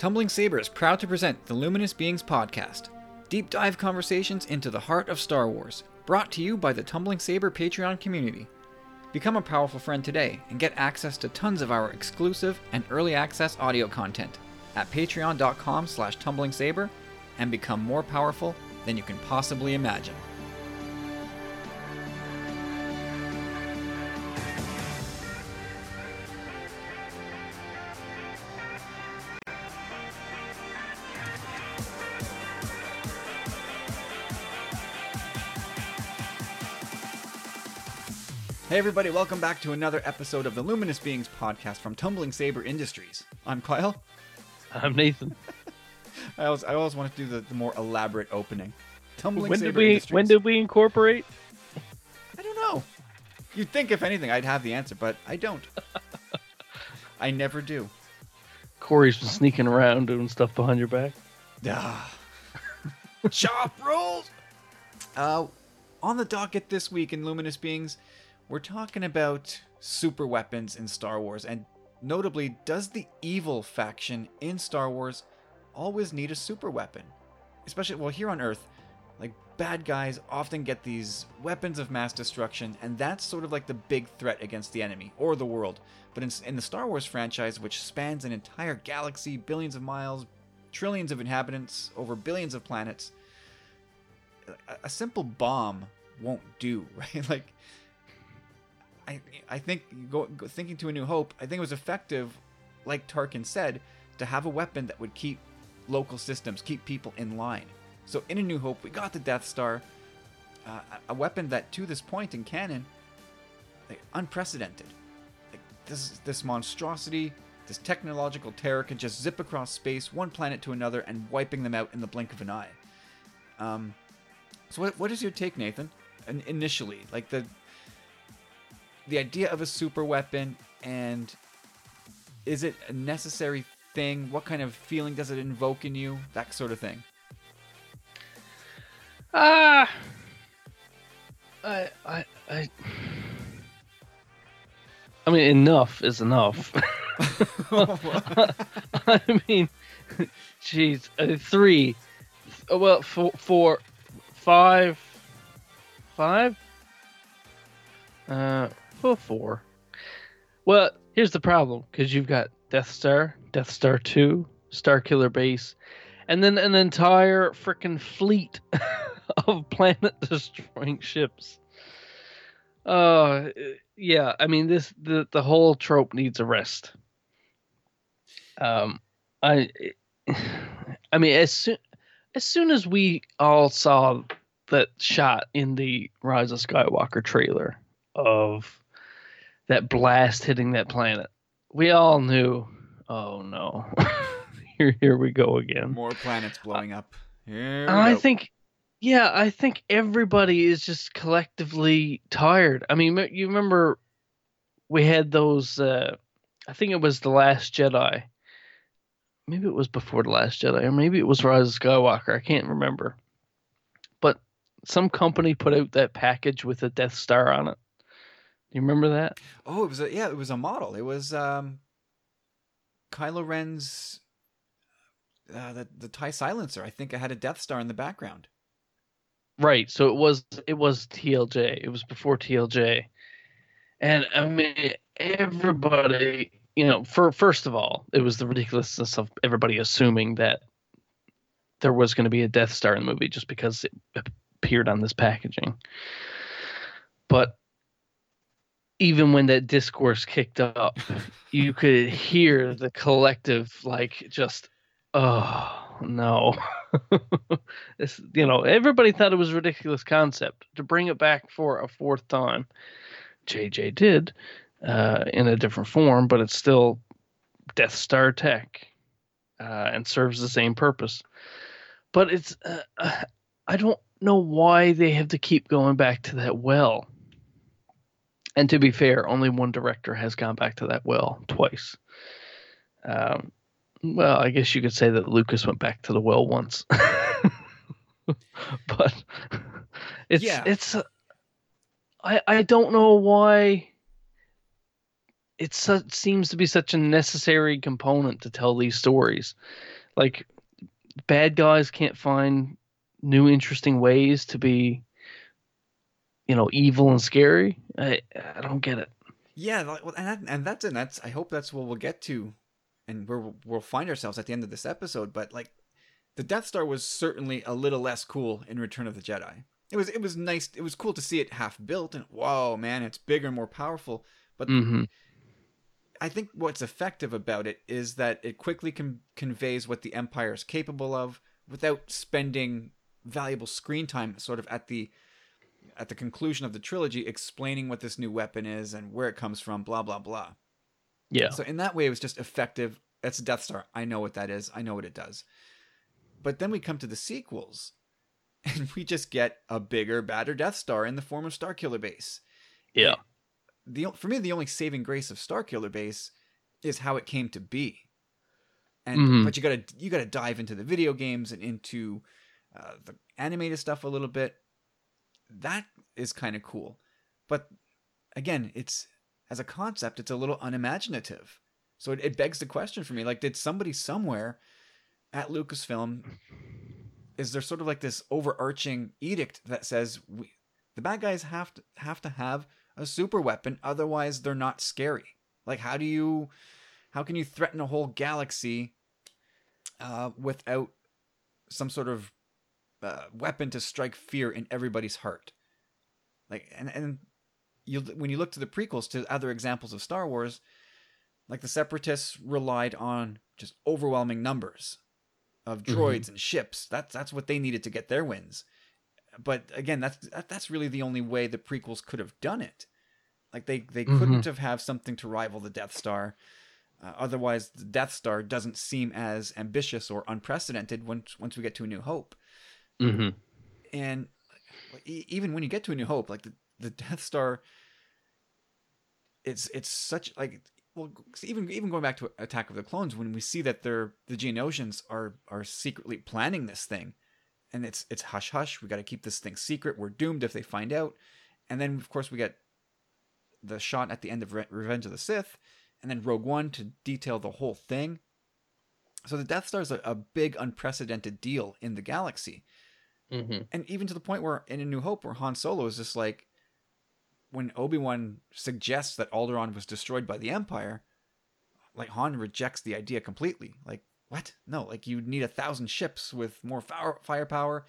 Tumbling Saber is proud to present the Luminous Beings podcast, deep dive conversations into the heart of Star Wars, brought to you by the Tumbling Saber Patreon community. Become a powerful friend today and get access to tons of our exclusive and early access audio content at patreon.com slash tumblingsaber and become more powerful than you can possibly imagine. Everybody, welcome back to another episode of the Luminous Beings podcast from Tumbling Saber Industries. I'm Kyle. I'm Nathan. I always, I always want to do the, the more elaborate opening. Tumbling when Saber did we Industries. when did we incorporate? I don't know. You'd think, if anything, I'd have the answer, but I don't. I never do. Corey's been sneaking around doing stuff behind your back. Ah. Chop rolls! Uh, on the docket this week in Luminous Beings, we're talking about super weapons in Star Wars, and notably, does the evil faction in Star Wars always need a super weapon? Especially, well, here on Earth, like bad guys often get these weapons of mass destruction, and that's sort of like the big threat against the enemy or the world. But in, in the Star Wars franchise, which spans an entire galaxy, billions of miles, trillions of inhabitants over billions of planets, a, a simple bomb won't do, right? Like, I I think go, go, thinking to a New Hope, I think it was effective, like Tarkin said, to have a weapon that would keep local systems, keep people in line. So in A New Hope, we got the Death Star, uh, a weapon that to this point in canon, like unprecedented. Like this this monstrosity, this technological terror can just zip across space, one planet to another, and wiping them out in the blink of an eye. Um, so what what is your take, Nathan? In, initially, like the the idea of a super weapon and is it a necessary thing? What kind of feeling does it invoke in you? That sort of thing. Ah, I I I. I mean, enough is enough. I mean, jeez, uh, three. uh, Well, four, four, five, five. Uh, well, four. Well, here's the problem because you've got Death Star, Death Star Two, Starkiller Base, and then an entire freaking fleet of planet-destroying ships. Uh, yeah. I mean, this the the whole trope needs a rest. Um, I, I mean, as soon as soon as we all saw that shot in the Rise of Skywalker trailer of that blast hitting that planet, we all knew, oh no, here here we go again. More planets blowing up. Here I go. think, yeah, I think everybody is just collectively tired. I mean, you remember we had those. Uh, I think it was the Last Jedi. Maybe it was before the Last Jedi, or maybe it was Rise of Skywalker. I can't remember. But some company put out that package with a Death Star on it. You remember that? Oh, it was a yeah, it was a model. It was um Kylo Ren's uh, the the Tie silencer. I think it had a Death Star in the background. Right. So it was it was TLJ. It was before TLJ. And I mean everybody, you know, for first of all, it was the ridiculousness of everybody assuming that there was going to be a Death Star in the movie just because it appeared on this packaging. But even when that discourse kicked up, you could hear the collective like just oh no. this you know, everybody thought it was a ridiculous concept to bring it back for a fourth time. JJ did uh, in a different form, but it's still Death Star tech uh, and serves the same purpose. But it's uh, uh, I don't know why they have to keep going back to that well. And to be fair, only one director has gone back to that well twice. Um, well, I guess you could say that Lucas went back to the well once. but it's Yeah. it's uh, I I don't know why it seems to be such a necessary component to tell these stories. Like bad guys can't find new interesting ways to be you know evil and scary. I I don't get it. Yeah, well, and that, and that's and that's I hope that's what we'll get to, and where we'll, find ourselves at the end of this episode. But like, the Death Star was certainly a little less cool in Return of the Jedi. It was it was nice. It was cool to see it half built, and whoa, man, it's bigger and more powerful. But mm-hmm. I think what's effective about it is that it quickly con- conveys what the Empire is capable of without spending valuable screen time sort of at the at the conclusion of the trilogy explaining what this new weapon is and where it comes from blah blah blah. Yeah. So in that way it was just effective. That's a Death Star. I know what that is. I know what it does. But then we come to the sequels and we just get a bigger, badder Death Star in the form of Starkiller Base yeah. the for me the only saving grace of Starkiller Base is how it came to be. And Mhm. but you gotta you gotta dive into the video games and into uh, the animated stuff a little bit. That is kind of cool, but again, it's as a concept, it's a little unimaginative. So it, it begs the question for me: like, did somebody somewhere at Lucasfilm is there sort of like this overarching edict that says we, the bad guys have to have to have a super weapon otherwise they're not scary like how do you how can you threaten a whole galaxy uh, without some sort of uh, weapon to strike fear in everybody's heart. Like and and you when you look to the prequels to other examples of Star Wars like the separatists relied on just overwhelming numbers of droids and ships. That's that's what they needed to get their wins. But again that's that, that's really the only way the prequels could have done it. Like they they Mhm. couldn't have have something to rival the death star. Uh, otherwise the death star doesn't seem as ambitious or unprecedented once once we get to a new hope hmm and even when you get to a new hope like the, the death star it's it's such like well even even going back to attack of the clones when we see that they're the geonosians are are secretly planning this thing and it's it's hush hush we got to keep this thing secret we're doomed if they find out. And then of course we get the shot at the end of Re- revenge of the sith and then rogue one to detail the whole thing. So the death star is a, a big unprecedented deal in the galaxy hmm and even to the point where in A New Hope, where Han Solo is just like, when Obi Wan suggests that Alderaan was destroyed by the Empire, like Han rejects the idea completely. Like, what? No, like you need a thousand ships with more fire firepower.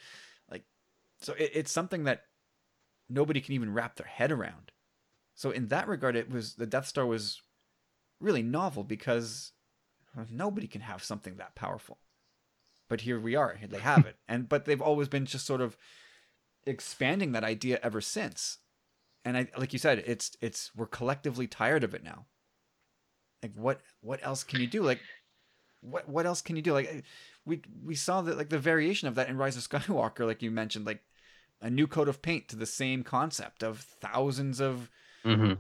Like, so it, it's something that nobody can even wrap their head around. So in that regard, it was the Death Star was really novel because nobody can have something that powerful but here we are they have it. And but they've always been just sort of expanding that idea ever since. And i like you said it's it's we're collectively tired of it now. Like what what else can you do? Like what what else can you do? Like we we saw that like the variation of that in rise of skywalker like you mentioned like a new coat of paint to the same concept of thousands of hmm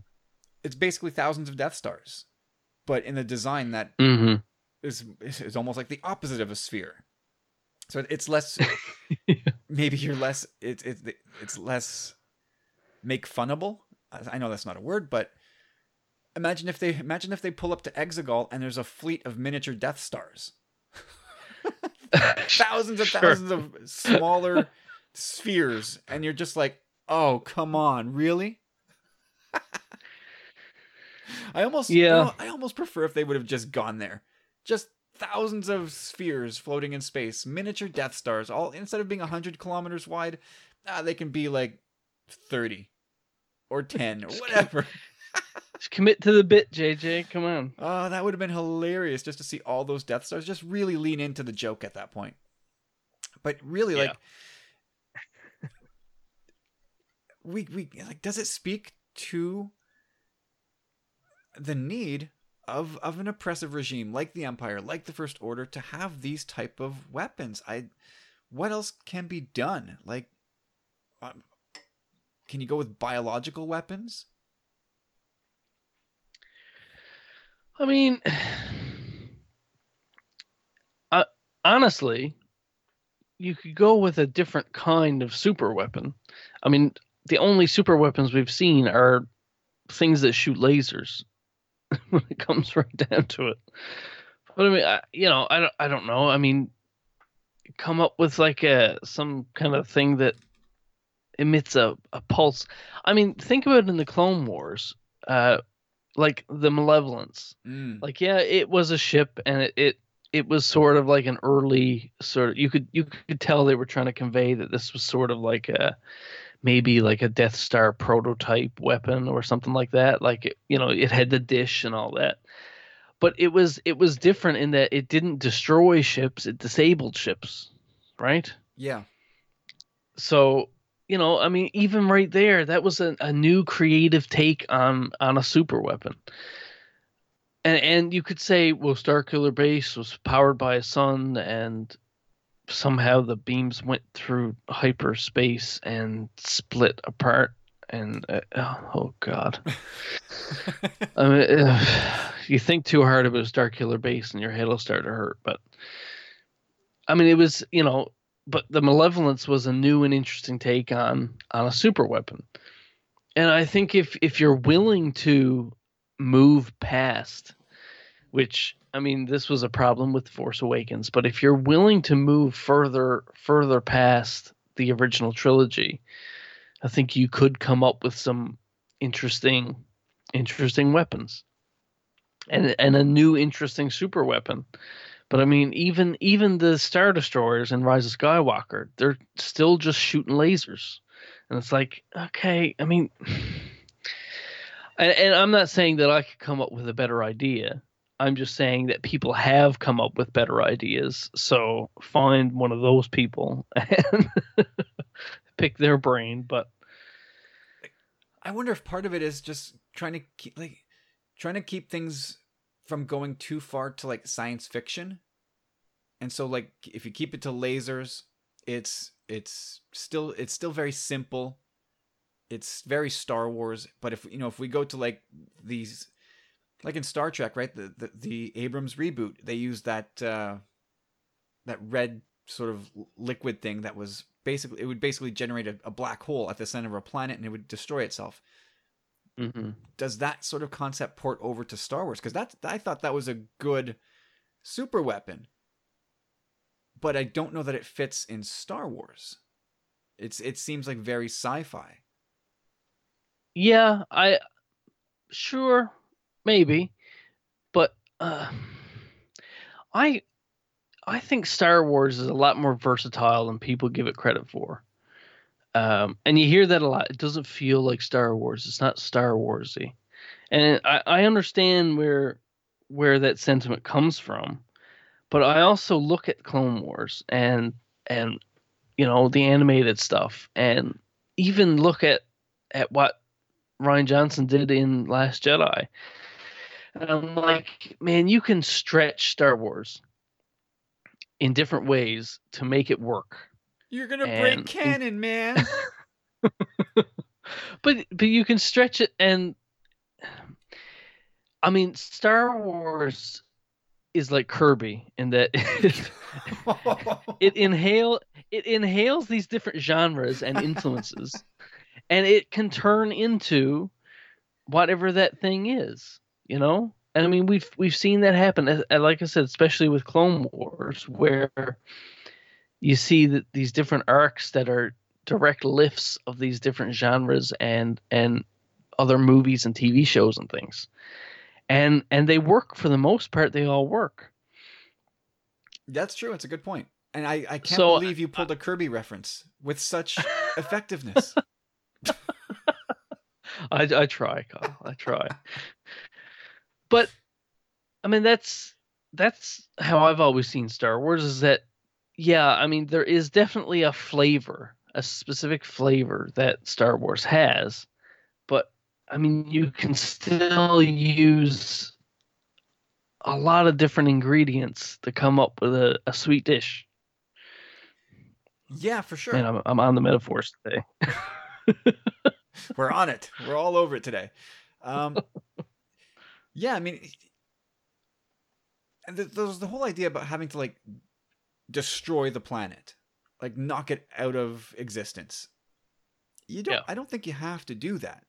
it's basically thousands of death stars but in the design that hmm is is almost like the opposite of a sphere. So it's less maybe you're less it's it's it's less make funnable. I know that's not a word, but imagine if they imagine if they pull up to Exegol and there's a fleet of miniature Death Stars. thousands and Sure. thousands of smaller spheres and you're just like, "Oh, come on, really?" I almost you Yeah. know, I almost prefer if they would have just gone there. Just thousands of spheres floating in space, miniature Death Stars, all instead of being 100 kilometers wide, ah, they can be like 30 or 10 or whatever. Just commit to the bit, JJ. Come on. Oh, that would have been hilarious just to see all those Death Stars. Just really lean into the joke at that point. But really, Yeah. like, we we like, does it speak to the need of of an oppressive regime like the Empire, like the First Order, to have these type of weapons? I, what else can be done? Like, um, can you go with biological weapons? I mean, uh, honestly, you could go with a different kind of super weapon. I mean, the only super weapons we've seen are things that shoot lasers. when it comes right down to it. But I mean, I, you know, I don't, I don't know. I mean, come up with like a some kind of thing that emits a, a pulse. I mean, think about it in the Clone Wars, uh, like the Malevolence. Mm. Like, yeah, it was a ship, and it, it it was sort of like an early sort of you could you could tell they were trying to convey that this was sort of like a maybe like a Death Star prototype weapon or something like that. Like it, you know, it had the dish and all that. But it was it was different in that it didn't destroy ships; it disabled ships, right? Yeah. So you know, I mean, even right there, that was a, a new creative take on on a super weapon. And and you could say, well, Starkiller Base was powered by a sun, and somehow the beams went through hyperspace and split apart. And uh, oh, oh god, I mean, uh, you think too hard about Starkiller Base, and your head will start to hurt. But I mean, it was you know, but the Malevolence was a new and interesting take on on a super weapon. And I think if if you're willing to move past, which I mean, this was a problem with Force Awakens, but if you're willing to move further further past the original trilogy, I think you could come up with some interesting interesting weapons. And and a new interesting super weapon. But I mean, even even the Star Destroyers in Rise of Skywalker, they're still just shooting lasers. And it's like, okay, I mean and, and I'm not saying that I could come up with a better idea. I'm just saying that people have come up with better ideas. So find one of those people and pick their brain. But I wonder if part of it is just trying to keep like trying to keep things from going too far to like science fiction. And so like if you keep it to lasers, it's it's still it's still very simple. It's very Star Wars, but if you know if we go to like these like in Star Trek, right? The the, the Abrams reboot, they used that uh that red sort of liquid thing that was basically it would basically generate a, a black hole at the center of a planet and it would destroy itself. mm-hmm. Does that sort of concept port over to Star Wars? Because that's I thought that was a good super weapon, but I don't know that it fits in Star Wars. It's it seems like very sci-fi. yeah, I sure maybe, but uh, I I think Star Wars is a lot more versatile than people give it credit for. Um, and you hear that a lot. It doesn't feel like Star Wars. It's not Star Warsy, and I, I understand where where that sentiment comes from, but I also look at Clone Wars and and you know the animated stuff, and even look at at what Rian Johnson did in Last Jedi. And I'm like, man, you can stretch Star Wars in different ways to make it work. You're gonna And- break canon, man. But but you can stretch it and I mean Star Wars is like Kirby in that it, it inhale it inhales these different genres and influences and it can turn into whatever that thing is you know and i mean we've we've seen that happen like i said especially with clone wars where you see that these different arcs that are direct lifts of these different genres and and other movies and tv shows and things and and they work for the most part they all work That's true. It's a good point. And I, I can't So, believe you pulled a Kirby reference with such effectiveness. I, I try, Kyle. I try. But I mean, that's that's how I've always seen Star Wars. Is that yeah? I mean, there is definitely a flavor, a specific flavor that Star Wars has, but I mean, you can still use a lot of different ingredients to come up with a, a sweet dish. yeah, for sure. And I'm I'm on the metaphors today. We're on it. We're all over it today. Um, yeah, I mean, and there's the whole idea about having to like destroy the planet, like knock it out of existence. You don't. Yeah. I don't think you have to do that.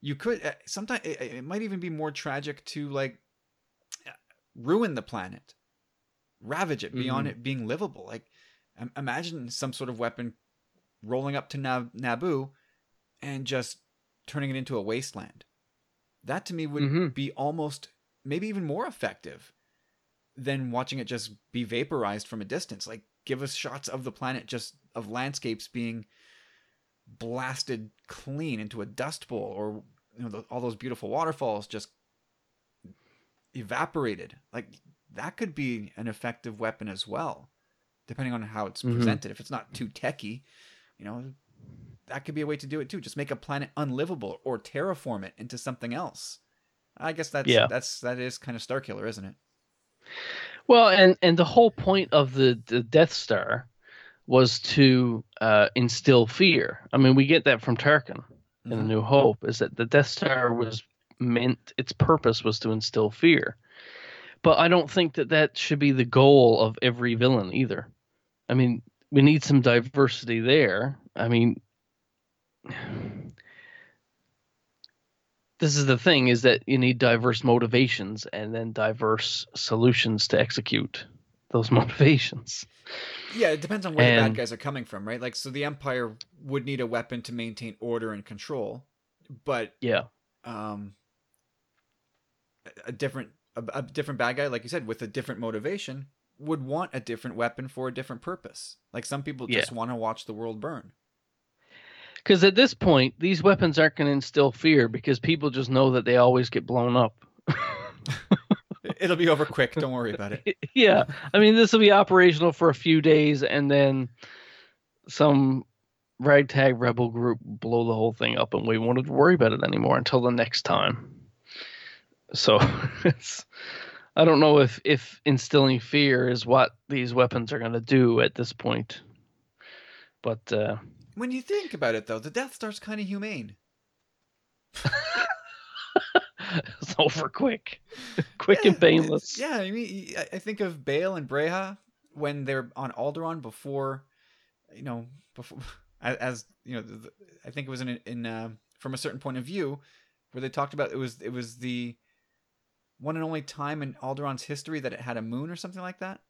you could uh, sometimes it, it might even be more tragic to like ruin the planet, ravage it beyond Mhm. it being livable. Like imagine some sort of weapon rolling up to Nab- Naboo and just turning it into a wasteland. That to me would Mhm. be almost maybe even more effective than watching it just be vaporized from a distance. Like give us shots of the planet just of landscapes being blasted clean into a dust bowl or you know the, all those beautiful waterfalls just evaporated. Like that could be an effective weapon as well, depending on how it's Mhm. presented. If it's not too techy, you know, that could be a way to do it too. Just make a planet unlivable or terraform it into something else. I guess that's Yeah. that's that is kind of Starkiller, isn't it? Well, and and the whole point of the, the Death Star was to uh, instill fear. I mean, we get that from Tarkin in A Mhm. New Hope, is that the Death Star was meant its purpose was to instill fear. But I don't think that that should be the goal of every villain either. I mean, we need some diversity there. I mean, this is the thing is that you need diverse motivations and then diverse solutions to execute those motivations. Yeah, it depends on where the bad guys are coming from, right? Like, so the Empire would need a weapon to maintain order and control, but Yeah. um, a- a different a, a different bad guy, like you said, with a different motivation, would want a different weapon for a different purpose. Like some people Yeah. just want to watch the world burn. Because at this point, these weapons aren't going to instill fear because people just know that they always get blown up. It'll be over quick. Don't worry about it. yeah. I mean, this will be operational for a few days and then some ragtag rebel group blow the whole thing up and we won't worry about it anymore until the next time. So it's. I don't know if, if instilling fear is what these weapons are going to do at this point. But uh, When you think about it, though, the Death Star's kind of humane. it's over quick. quick Yeah, and painless. Yeah, I mean, I- I think of Bail and Breha when they're on Alderaan before, you know, before as, as you know, the, I think it was in in uh, from a certain point of view where they talked about it was it was the one and only time in Alderaan's history that it had a moon or something like that.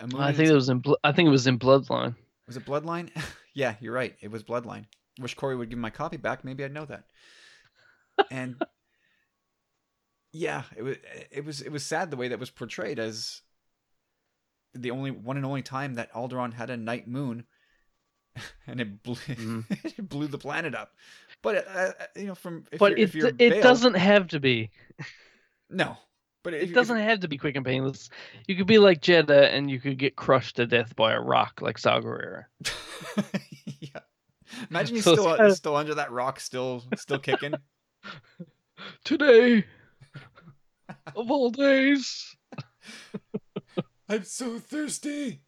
A moon. I think it was in. I think it was in Bloodline. was it Bloodline? Yeah, you're right. It was Bloodline. Wish Corey would give my copy back. Maybe I'd know that. And yeah, it was it was it was sad the way that was portrayed as the only one and only time that Alderaan had a night moon, and it blew Mhm. it blew the planet up. But uh, uh, you know, from if but you're, it if you're it Bale- doesn't have to be. no. But if, It doesn't have to be quick and painless. You could be like Jedha and you could get crushed to death by a rock like Gerrera. yeah. Imagine he's So still kinda- still under that rock, still still kicking. Today, of all days. I'm so thirsty.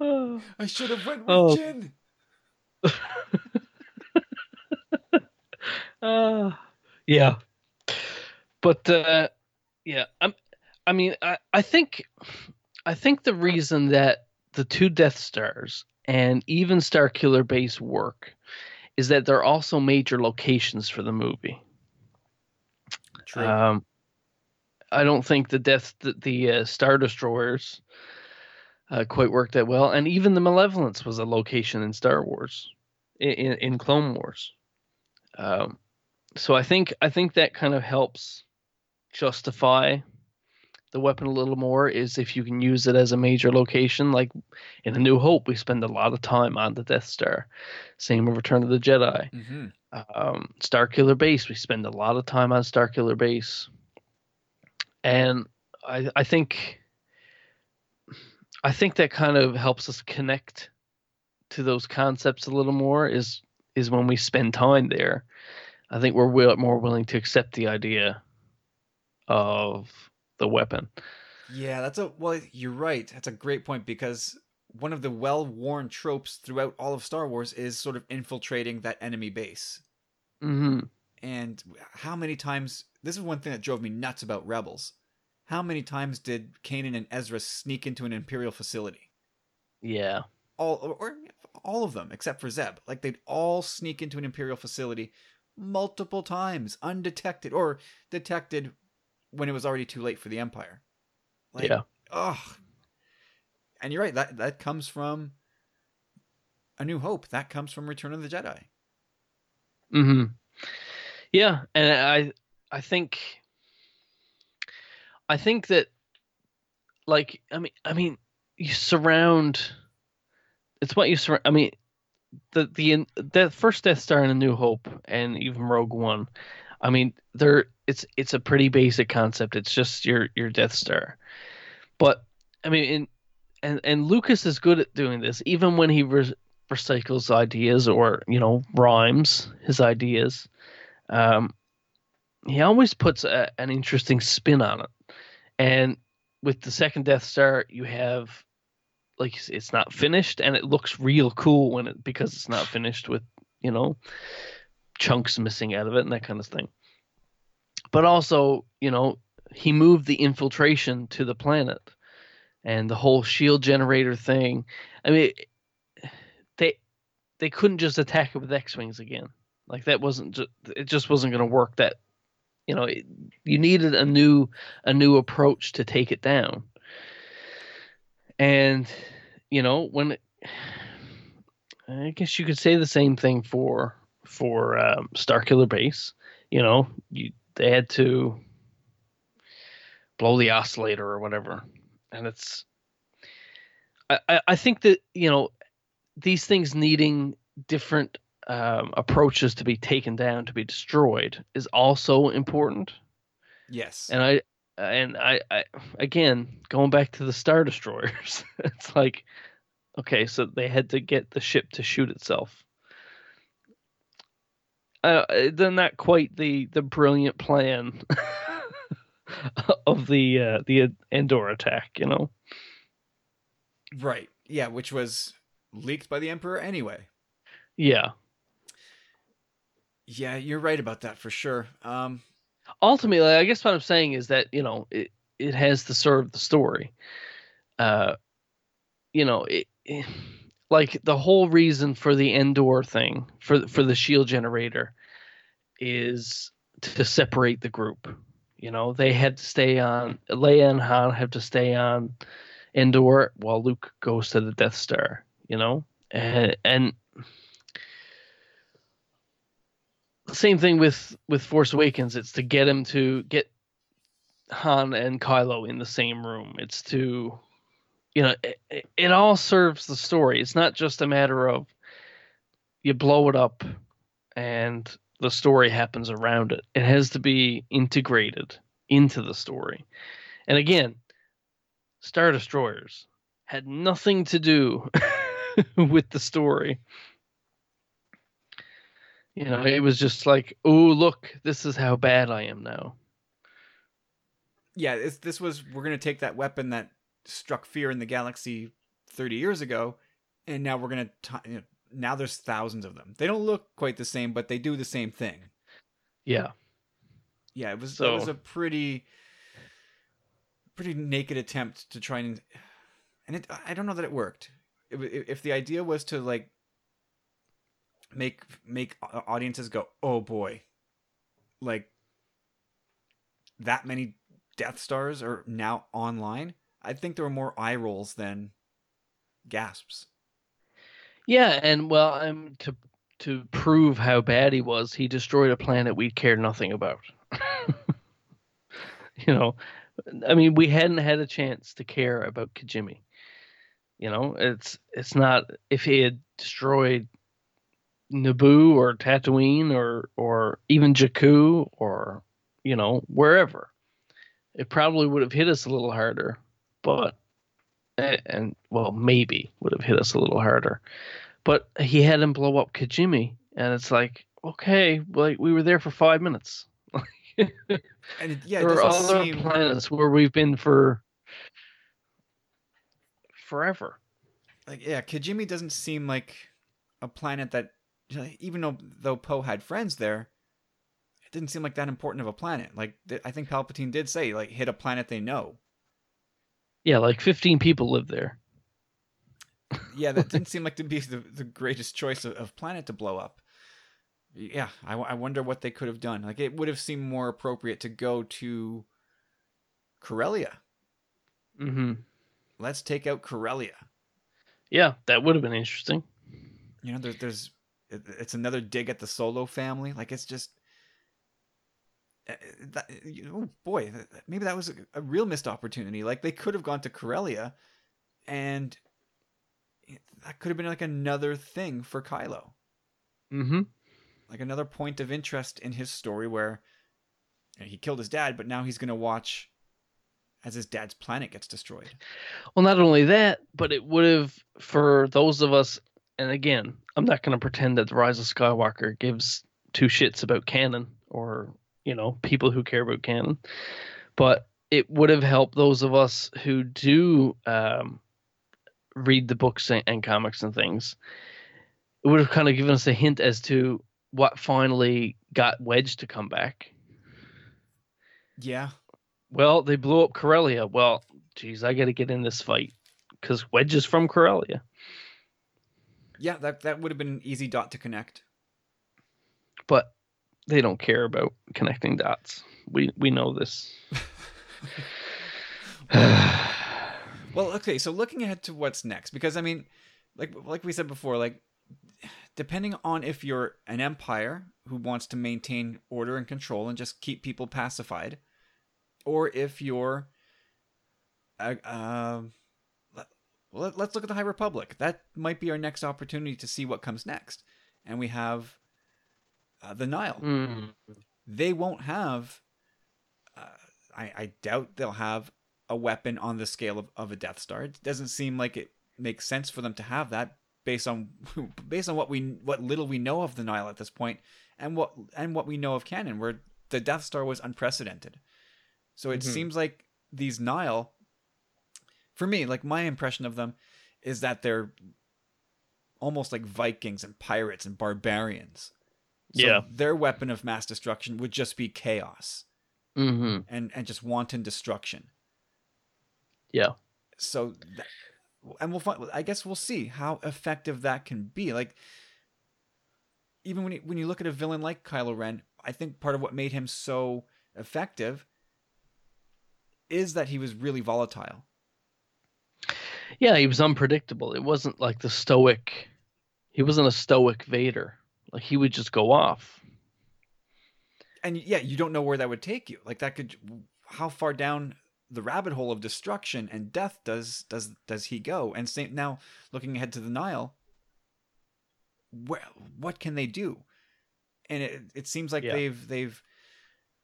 Ah. I should have went with Oh. gin. Uh, yeah. But uh, yeah, I'm I mean, I, I think I think the reason that the two Death Stars and even Starkiller Base work is that they're also major locations for the movie. True. Um, I don't think the death the, the uh, Star Destroyers uh, quite worked that well, and even the Malevolence was a location in Star Wars, in, in, in Clone Wars. Um, so I think I think that kind of helps justify the weapon a little more is if you can use it as a major location. Like in A New Hope, we spend a lot of time on the Death Star. Same with Return of the Jedi hmm um, Starkiller Base. We spend a lot of time on Starkiller Base, and I, I think, I think that kind of helps us connect to those concepts a little more. Is is when we spend time there. I think we're more willing to accept the idea of the weapon. Yeah, that's a well. You're right. That's a great point because one of the well-worn tropes throughout all of Star Wars is sort of infiltrating that enemy base. hmm And how many times? This is one thing that drove me nuts about Rebels. How many times did Kanan and Ezra sneak into an Imperial facility? Yeah. All or, or all of them except for Zeb. Like they'd all sneak into an Imperial facility multiple times, undetected or detected when it was already too late for the Empire. Like, Yeah. Ugh. And you're right. That that comes from A New Hope. That comes from Return of the Jedi. hmm Yeah, and I I think I think that like I mean I mean you surround it's what you surround I mean the the the first Death Star in A New Hope and even Rogue One I mean they're it's it's a pretty basic concept. It's just your your Death Star. But I mean in and and Lucas is good at doing this even when he re- recycles ideas or you know rhymes his ideas. Um, he always puts a, an interesting spin on it. And with the second death star you have like it's not finished and it looks real cool when it because it's not finished with you know chunks missing out of it and that kind of thing but also you know he moved the infiltration to the planet and the whole shield generator thing i mean they they couldn't just attack it with X-wings again. Like that wasn't just it just wasn't going to work. That you know it, you needed a new a new approach to take it down. And you know when it, I guess you could say the same thing for for um, Starkiller Base. You know you they had to blow the oscillator or whatever, and it's. I, I- I think that you know these things needing different um, approaches to be taken down to be destroyed is also important Yes. and i and I, I again going back to the star destroyers it's like okay so they had to get the ship to shoot itself uh, they're not quite the the brilliant plan of the uh, the Endor attack you know right. Yeah, which was leaked by the Emperor anyway. yeah Yeah, you're right about that for sure. Um, ultimately i guess what i'm saying is that you know it, it has to serve the story uh you know it, it- like the whole reason for the endor thing for for the shield generator is to separate the group you know they had to stay on leia and han have to stay on endor while luke goes to the death star you know and and same thing with with Force Awakens. It's to get him to get Han and Kylo in the same room. It's to, you know, it, it, all serves the story. It's not just a matter of you blow it up and the story happens around it. It has to be integrated into the story. And again, Star Destroyers had nothing to do with the story. You know, it was just like, oh, look, this is how bad I am now. yeah, this, this was we're gonna take that weapon that struck fear in the galaxy 30 years ago, and now we're gonna t- you know, now there's thousands of them. They don't look quite the same, but they do the same thing. Yeah. Yeah, it was So- it was a pretty pretty naked attempt to try and and it I don't know that it worked. It, if the idea was to like make make audiences go, "Oh boy." Like that many Death Stars are now online. I think there were more eye rolls than gasps. Yeah, and well, um, to to prove how bad he was, he destroyed a planet we cared nothing about. you know, I mean, we hadn't had a chance to care about Kijimi. You know, it's it's not if he had destroyed Naboo or Tatooine or or even Jakku or you know wherever, it probably would have hit us a little harder. But and, and well, maybe would have hit us a little harder. But he had him blow up Kijimi, and it's like, okay, like we were there for five minutes. And it, yeah, it there are other seem planets where we've been for forever. like yeah, Kijimi doesn't seem like a planet that even though though Poe had friends there, it didn't seem like that important of a planet. Like I think Palpatine did say like hit a planet they know. Yeah, like 15 people live there. yeah, that didn't seem like to be the, the greatest choice of, of planet to blow up. Yeah, I, I wonder what they could have done. Like, it would have seemed more appropriate to go to Corellia. Mm-hmm. Let's take out Corellia. Yeah, that would have been interesting. You know, there's, there's, it's another dig at the Solo family. Like, it's just, that, oh boy, maybe that was a, a real missed opportunity. Like, they could have gone to Corellia and that could have been like another thing for Kylo. Mm-hmm. Like another point of interest in his story where you know, he killed his dad, but now he's going to watch as his dad's planet gets destroyed. Well, not only that, but it would have for those of us. And again, I'm not going to pretend that the Rise of Skywalker gives two shits about canon or you know people who care about canon, but it would have helped those of us who do um, read the books and, and comics and things, it would have kind of given us a hint as to what finally got Wedge to come back. Yeah. Well, they blew up Corellia. Well, geez, I got to get in this fight because Wedge is from Corellia. Yeah, that that would have been an easy dot to connect. But they don't care about connecting dots. We we know this. Well, okay, so looking ahead to what's next, because I mean, like like we said before, like depending on if you're an empire who wants to maintain order and control and just keep people pacified, or if you're uh, let, let's look at the High Republic. That might be our next opportunity to see what comes next. And we have uh, the Nihil. Mm. They won't have. Uh, I, I doubt they'll have a weapon on the scale of, of a Death Star. It doesn't seem like it makes sense for them to have that based on based on what we what little we know of the Nihil at this point and what and what we know of canon where the Death Star was unprecedented. So it mm-hmm. seems like these Nihil for me, like my impression of them is that they're almost like Vikings and pirates and barbarians. So yeah. Their weapon of mass destruction would just be chaos. Mm-hmm. And and just wanton destruction. Yeah. So, that, and we'll find. I guess we'll see how effective that can be. Like, even when you, when you look at a villain like Kylo Ren, I think part of what made him so effective is that he was really volatile. Yeah, he was unpredictable. It wasn't like the stoic. He wasn't a stoic Vader. Like he would just go off. And yeah, you don't know where that would take you. Like that could how far down the rabbit hole of destruction and death does does does he go? And same, now looking ahead to the Nihil, where what can they do? And it it seems like yeah. they've they've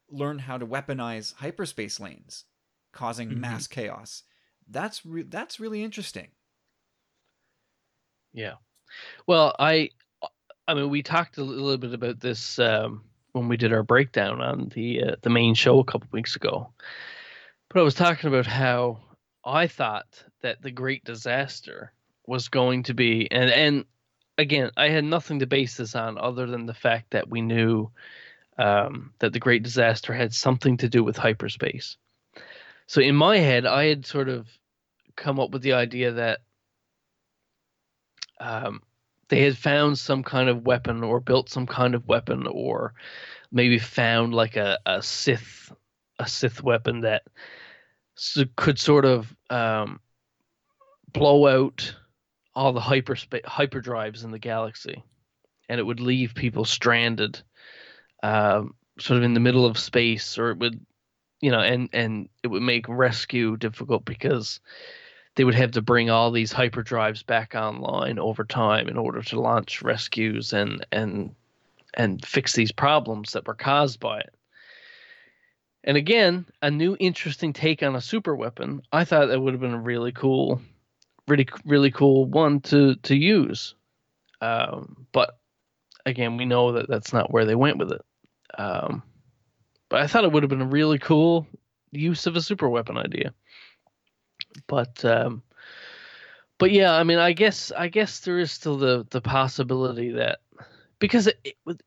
learned how to weaponize hyperspace lanes, causing mm-hmm. mass chaos. That's re- that's really interesting. Yeah. Well, I I mean we talked a little bit about this um, when we did our breakdown on the uh, the main show a couple weeks ago. But I was talking about how I thought that the great disaster was going to be and and again, I had nothing to base this on other than the fact that we knew um, that the great disaster had something to do with hyperspace. So in my head, I had sort of come up with the idea that um, they had found some kind of weapon or built some kind of weapon or maybe found like a, a Sith a Sith weapon that could sort of um, blow out all the hyperspace hyperdrives in the galaxy, and it would leave people stranded, um, sort of in the middle of space, or it would, you know, and and it would make rescue difficult because they would have to bring all these hyperdrives back online over time in order to launch rescues and and and fix these problems that were caused by it. And again, a new interesting take on a super weapon. I thought that would have been a really cool, really really cool one to to use. Um, but again, we know that that's not where they went with it. Um, but I thought it would have been a really cool use of a super weapon idea. But um, but yeah, I mean, I guess I guess there is still the the possibility that because it, it,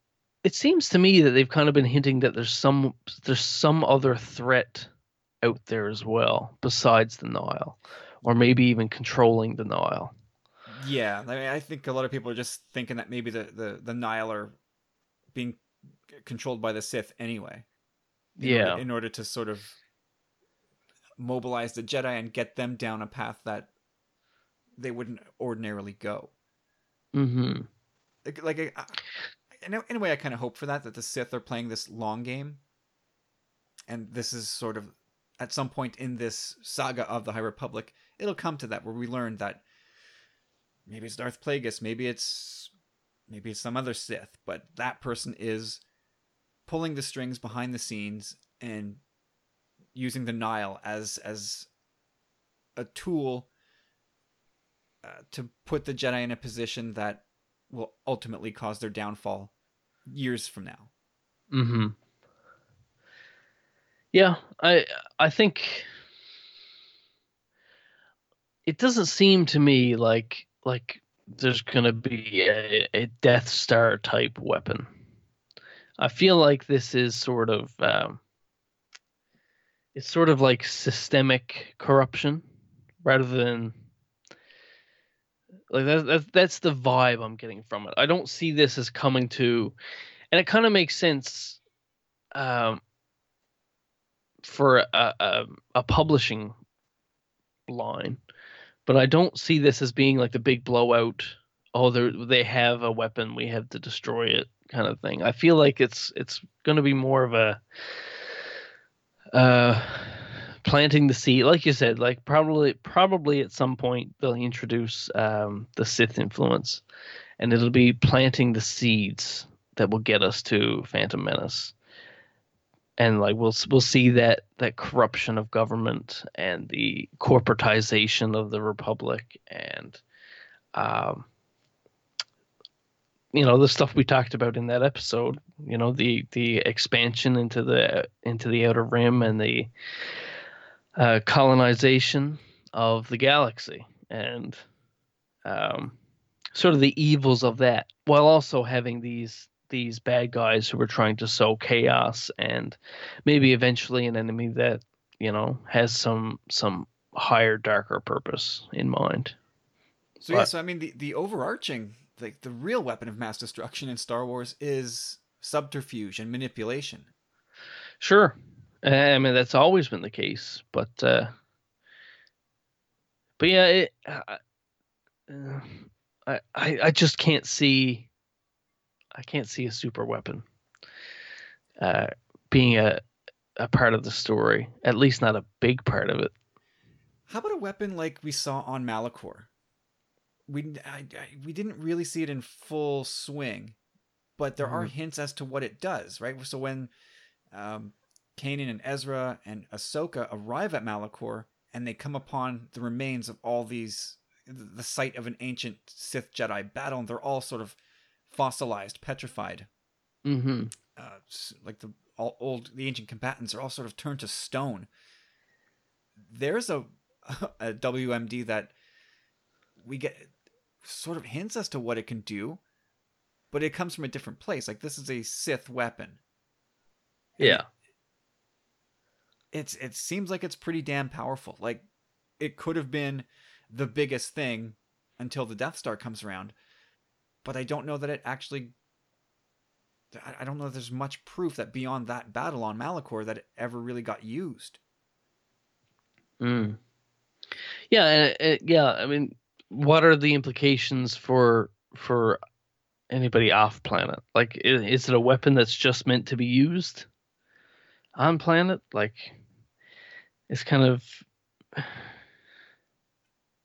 it seems to me that they've kind of been hinting that there's some there's some other threat out there as well besides the Nihil, or maybe even controlling the Nihil. Yeah, I, mean, I think a lot of people are just thinking that maybe the the the Nihil are being controlled by the Sith anyway. In yeah. Order, in order to sort of mobilize the Jedi and get them down a path that they wouldn't ordinarily go. Mm-hmm. Like, like I, in a, in a way, I kind of hope for that that the Sith are playing this long game, and this is sort of at some point in this saga of the High Republic, it'll come to that where we learn that maybe it's Darth Plagueis, maybe it's maybe it's some other Sith, but that person is pulling the strings behind the scenes and using the Nihil as as a tool uh, to put the Jedi in a position that will ultimately cause their downfall years from now. Mm-hmm. Yeah, I I think it doesn't seem to me like like there's gonna be a, a Death Star type weapon. I feel like this is sort of um, it's sort of like systemic corruption rather than like that, that that's the vibe I'm getting from it. I don't see this as coming to, and it kind of makes sense, um, for a, a a publishing line, but I don't see this as being like the big blowout. Oh, they they have a weapon, we have to destroy it, kind of thing. I feel like it's it's going to be more of a uh planting the seed. Like you said like probably probably at some point they'll introduce um, the sith influence and it'll be planting the seeds that will get us to phantom menace. And like we'll we'll see that that corruption of government and the corporatization of the republic and um you know the stuff we talked about in that episode you know the the expansion into the into the outer rim and the uh, colonization of the galaxy and um, sort of the evils of that, while also having these these bad guys who are trying to sow chaos and maybe eventually an enemy that you know has some some higher darker purpose in mind. So but, yeah, so I mean the the overarching like the real weapon of mass destruction in Star Wars is subterfuge and manipulation. Sure. I mean that's always been the case, but uh, but yeah, it, uh, I I I just can't see I can't see a super weapon uh, being a a part of the story, at least not a big part of it. How about a weapon like we saw on Malachor? We I, I, we didn't really see it in full swing, but there mm-hmm. are hints as to what it does, right? So when um, Kanan and Ezra and Ahsoka arrive at Malachor and they come upon the remains of all these, the site of an ancient Sith Jedi battle, and they're all sort of fossilized, petrified. Mm-hmm. Uh, like the all old, the ancient combatants are all sort of turned to stone. There's a, a WMD that we get sort of hints as to what it can do, but it comes from a different place. Like this is a Sith weapon. Yeah it's it seems like it's pretty damn powerful. Like it could have been the biggest thing until the Death Star comes around, but I don't know that it actually. I don't know if there's much proof that beyond that battle on Malachor that it ever really got used. Hmm. Yeah, uh, yeah. I mean, what are the implications for for anybody off planet? Like, is, it a weapon that's just meant to be used on planet? Like, it's kind of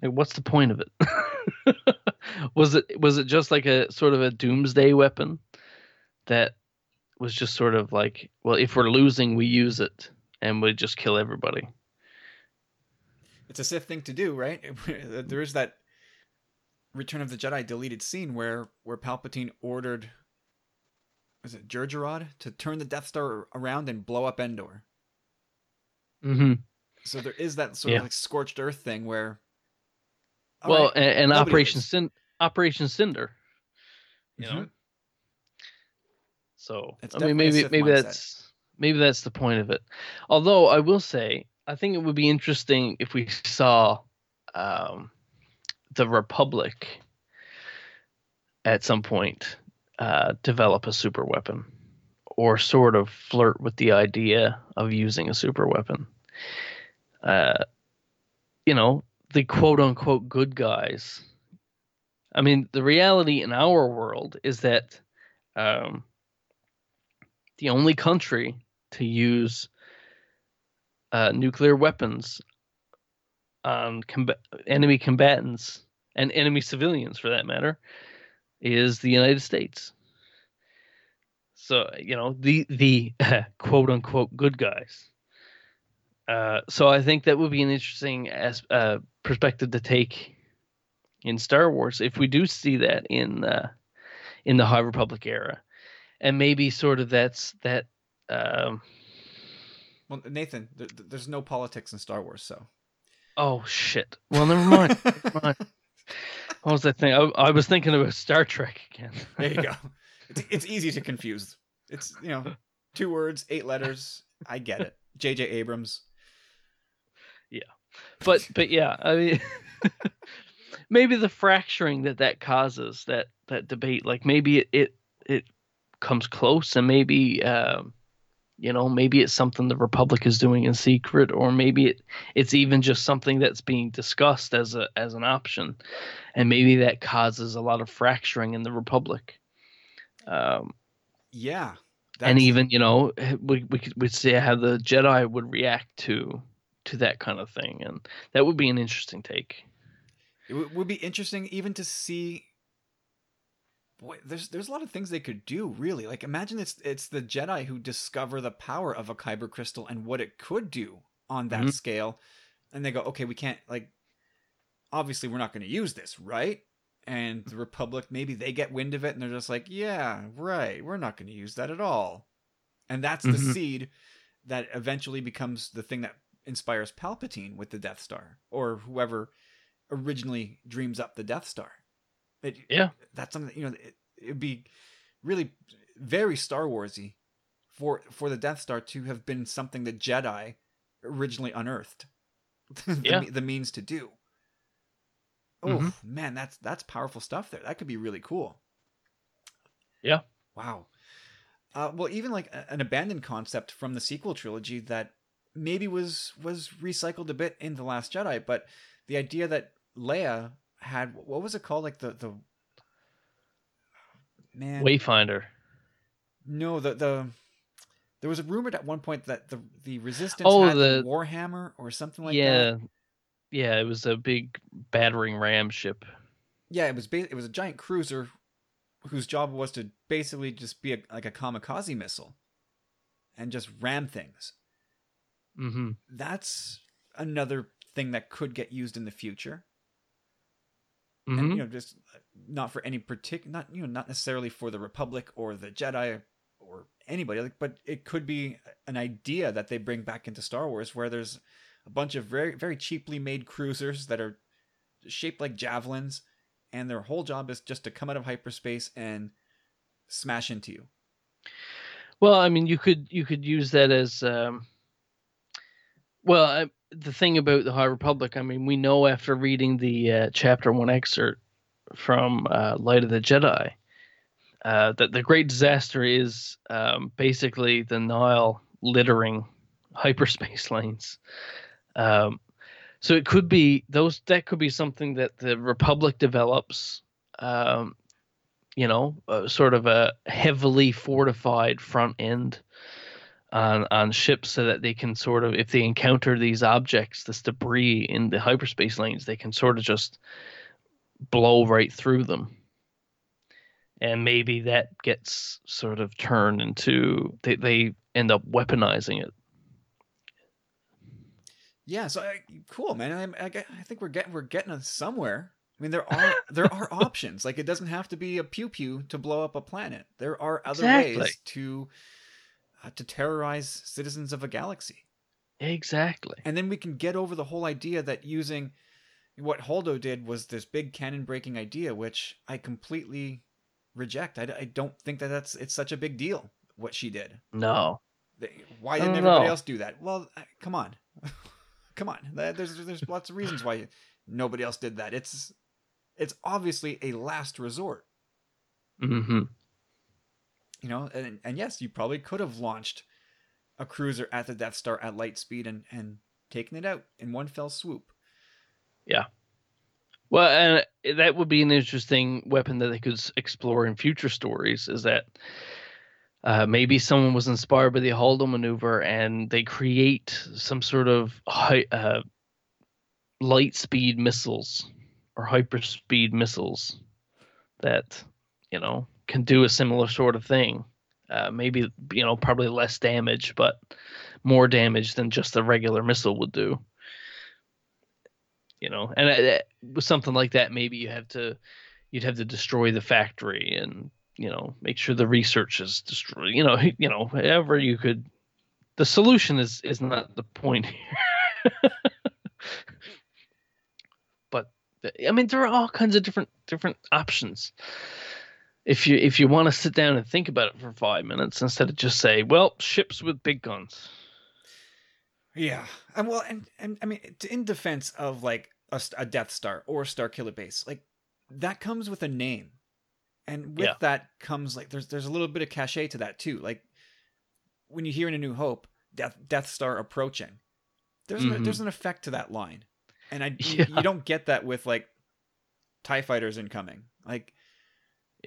like what's the point of it? was it was it just like a sort of a doomsday weapon that was just sort of like, well, if we're losing, we use it and we just kill everybody. It's a Sith thing to do, right? there is that Return of the Jedi deleted scene where where Palpatine ordered was it Jerjerrod to turn the Death Star around and blow up Endor. Mm-hmm. So there is that sort yeah. of like scorched earth thing where. Well, right, and, and Operation Sin- Operation Cinder. You mm-hmm. know. So it's I mean, maybe maybe mindset. that's maybe that's the point of it. Although I will say, I think it would be interesting if we saw um, the Republic at some point uh, develop a super weapon or sort of flirt with the idea of using a super weapon. Uh, you know, the quote unquote good guys. I mean, the reality in our world is that um, the only country to use uh, nuclear weapons on enemy combatants and enemy civilians, for that matter, is the United States. So you know the the quote unquote good guys. Uh, so I think that would be an interesting as, uh, perspective to take in Star Wars if we do see that in uh, in the High Republic era, and maybe sort of that's that. Um, well, Nathan, there's no politics in Star Wars, so. Oh shit! Well, never mind. never mind. What was that thing? I, I, was thinking about Star Trek again. there you go. It's, it's easy to confuse. It's you know two words, eight letters. I get it. J.J. Abrams. Yeah, but but yeah, I mean, maybe the fracturing that that causes that that debate, like maybe it it, it comes close, and maybe um, you know maybe it's something the Republic is doing in secret, or maybe it it's even just something that's being discussed as a as an option, and maybe that causes a lot of fracturing in the Republic. Um, yeah, and even you know we we could we'd see how the Jedi would react to to that kind of thing, and that would be an interesting take. It w- would be interesting even to see. Boy, there's there's a lot of things they could do. Really, like imagine it's it's the Jedi who discover the power of a kyber crystal and what it could do on that mm-hmm. scale, and they go, okay, we can't like. Obviously, we're not going to use this, right? And the Republic, maybe they get wind of it and they're just like, yeah, right, we're not going to use that at all. And that's mm-hmm. the seed that eventually becomes the thing that inspires Palpatine with the Death Star or whoever originally dreams up the Death Star. It, yeah, that's something you know. It, it'd be really very Star Warsy for for the Death Star to have been something that Jedi originally unearthed. the, yeah. the means to do. Oh mm-hmm. man, that's that's powerful stuff there. That could be really cool. Yeah. Wow. Uh, well, even like an abandoned concept from the sequel trilogy that maybe was was recycled a bit in the Last Jedi, but the idea that Leia had what was it called, like the the man Wayfinder. No, the the there was a rumor at one point that the the Resistance oh, had the Warhammer or something like yeah, that. Yeah. Yeah, it was a big battering ram ship. Yeah, it was ba- it was a giant cruiser whose job was to basically just be a, like a kamikaze missile and just ram things. Mm-hmm. That's another thing that could get used in the future. Mm-hmm. And you know, just not for any particular, not you know, not necessarily for the Republic or the Jedi or anybody, like, but it could be an idea that they bring back into Star Wars, where there's a bunch of very very cheaply made cruisers that are shaped like javelins, and their whole job is just to come out of hyperspace and smash into you. Well, I mean, you could you could use that as um, well, I, the thing about the High Republic, I mean, we know after reading the uh, chapter one excerpt from uh, Light of the Jedi uh, that the great disaster is um, basically the Nihil littering hyperspace lanes. Um, so it could be those that could be something that the Republic develops. Um, you know, sort of a heavily fortified front end on on ships so that they can sort of if they encounter these objects this debris in the hyperspace lanes they can sort of just blow right through them and maybe that gets sort of turned into they, they end up weaponizing it yeah so cool man I, I, I think we're getting we're getting somewhere I mean, there are there are options. Like, it doesn't have to be a pew pew to blow up a planet. There are other exactly. ways to to terrorize citizens of a galaxy. Exactly. And then we can get over the whole idea that using what Holdo did was this big canon breaking idea, which I completely reject. I, I don't think that that's it's such a big deal what she did. No. Why didn't everybody know. else do that? Well, come on, come on. There's there's lots of reasons why nobody else did that. It's it's obviously a last resort. Mm-hmm. You know, and, and yes, you probably could have launched a cruiser at the Death Star at light speed and, and taken it out in one fell swoop. Yeah. Well, and that would be an interesting weapon that they could explore in future stories. Is that uh, maybe someone was inspired by the Holdo maneuver and they create some sort of high, uh, light speed missiles or hyperspeed missiles that you know can do a similar sort of thing. Uh, maybe you know probably less damage, but more damage than just a regular missile would do. You know, and uh, with something like that, maybe you have to you'd have to destroy the factory and you know make sure the research is destroyed. You know, you know, whatever you could. The solution is is not the point here. but I mean, there are all kinds of different different options if you if you want to sit down and think about it for five minutes instead of just say, well, ships with big guns. Yeah, and well, and and I mean, in defense of like a, a Death Star or a Starkiller base, like that comes with a name, and with Yeah. that comes like there's there's a little bit of cachet to that too. Like when you hear in A New Hope, Death Death Star approaching, there's an, Mhm. there's an effect to that line, and I you- you don't get that with like Tie fighters incoming. Like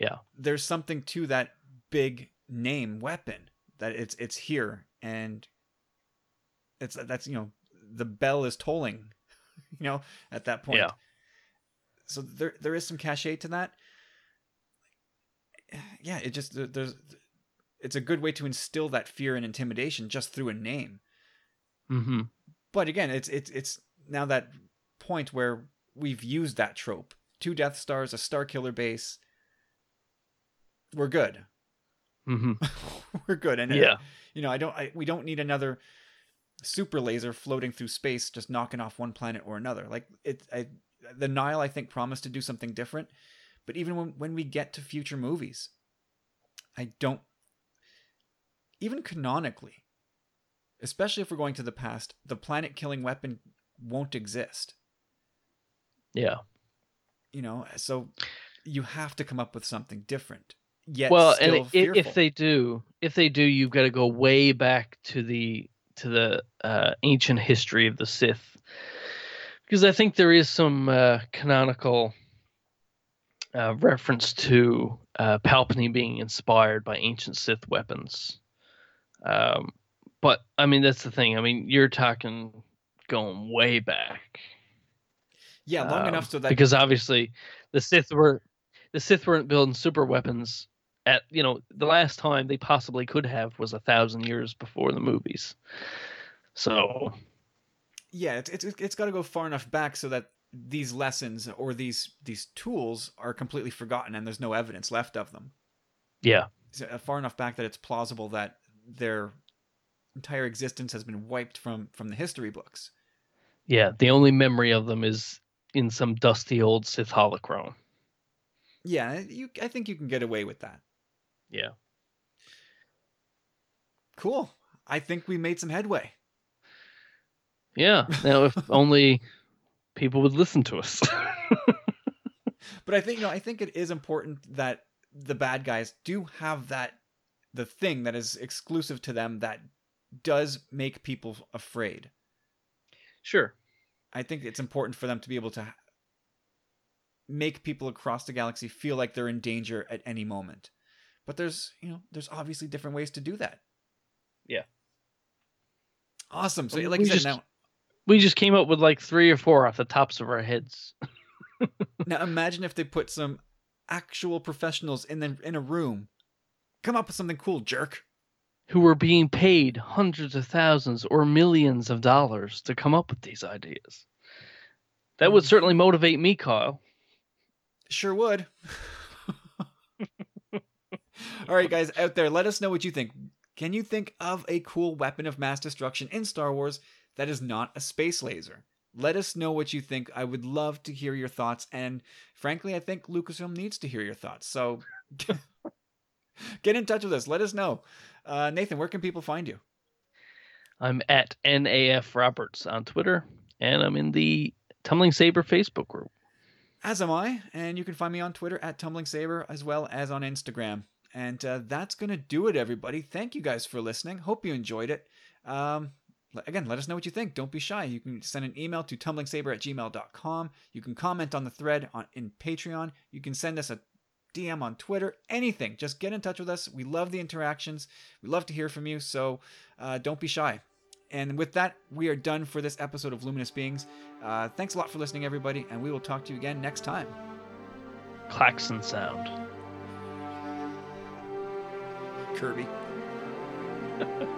Yeah. there's something to that big name weapon that it's it's here and it's that's you know the bell is tolling you know at that point Yeah. so there there is some cachet to that yeah it just there's it's a good way to instill that fear and intimidation just through a name Mm-hmm. but again it's it's it's now that point where we've used that trope two death stars a Starkiller base we're good Mm-hmm. we're good and uh, Yeah. you know i don't I, we don't need another super laser floating through space just knocking off one planet or another like it I, the Nihil i think promised to do something different but even when, when we get to future movies i don't even canonically especially if we're going to the past the planet killing weapon won't exist Yeah. you know so you have to come up with something different yet well, and i- fearful. if they do, if they do, you've got to go way back to the to the uh, ancient history of the Sith, because I think there is some uh, canonical uh, reference to uh, Palpatine being inspired by ancient Sith weapons. Um, but I mean, that's the thing. I mean, you're talking going way back. yeah long Um, enough so that because obviously the Sith were the Sith weren't building super weapons at you know the last time they possibly could have was a thousand years before the movies. So yeah it's it's, it's got to go far enough back so that these lessons or these these tools are completely forgotten and there's no evidence left of them yeah, so, uh, far enough back that it's plausible that their entire existence has been wiped from from the history books yeah. The only memory of them is in some dusty old Sith holocron. yeah you i think you can get away with that Yeah. cool i think we made some headway Yeah. Now if only people would listen to us. but i think you know i think it is important that the bad guys do have that the thing that is exclusive to them that does make people afraid sure. I think it's important for them to be able to make people across the galaxy feel like they're in danger at any moment. But there's, you know, there's obviously different ways to do that. Yeah. Awesome. So, Well, like we I said, just- now, We just came up with like three or four off the tops of our heads. now imagine if they put some actual professionals in the, in a room. Come up with something cool, jerk. who were being paid hundreds of thousands or millions of dollars to come up with these ideas. That would mm. certainly motivate me, Kyle. Sure would. All right, guys out there, let us know what you think. Can you think of a cool weapon of mass destruction in Star Wars that is not a space laser? Let us know what you think. I would love to hear your thoughts. And frankly, I think Lucasfilm needs to hear your thoughts. So get in touch with us. Let us know. Uh, Nathan, where can people find you? I'm at NAF Roberts on Twitter, and I'm in the Tumbling Saber Facebook group. as am I. And you can find me on Twitter at Tumbling Saber as well as on Instagram. And uh, that's going to do it, everybody. Thank you guys for listening. Hope you enjoyed it. Um, again, let us know what you think. Don't be shy. You can send an email to tumblingsaber at gmail.com. You can comment on the thread on in Patreon. You can send us a DM on Twitter, anything. Just get in touch with us. We love the interactions. We love to hear from you. So uh, don't be shy. And with that, we are done for this episode of Luminous Beings. Uh, thanks a lot for listening, everybody, and we will talk to you again next time. Klaxon sound. Kirby.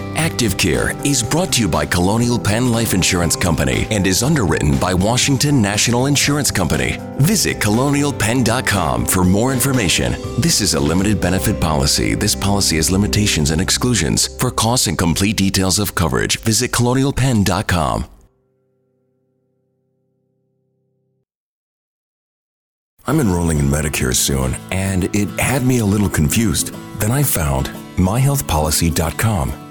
Active Care is brought to you by Colonial Penn Life Insurance Company and is underwritten by Washington National Insurance Company. Visit colonialpenn.com for more information. This is a limited benefit policy. This policy has limitations and exclusions. For costs and complete details of coverage, visit colonialpenn.com. I'm enrolling in Medicare soon, and it had me a little confused. Then I found myhealthpolicy.com.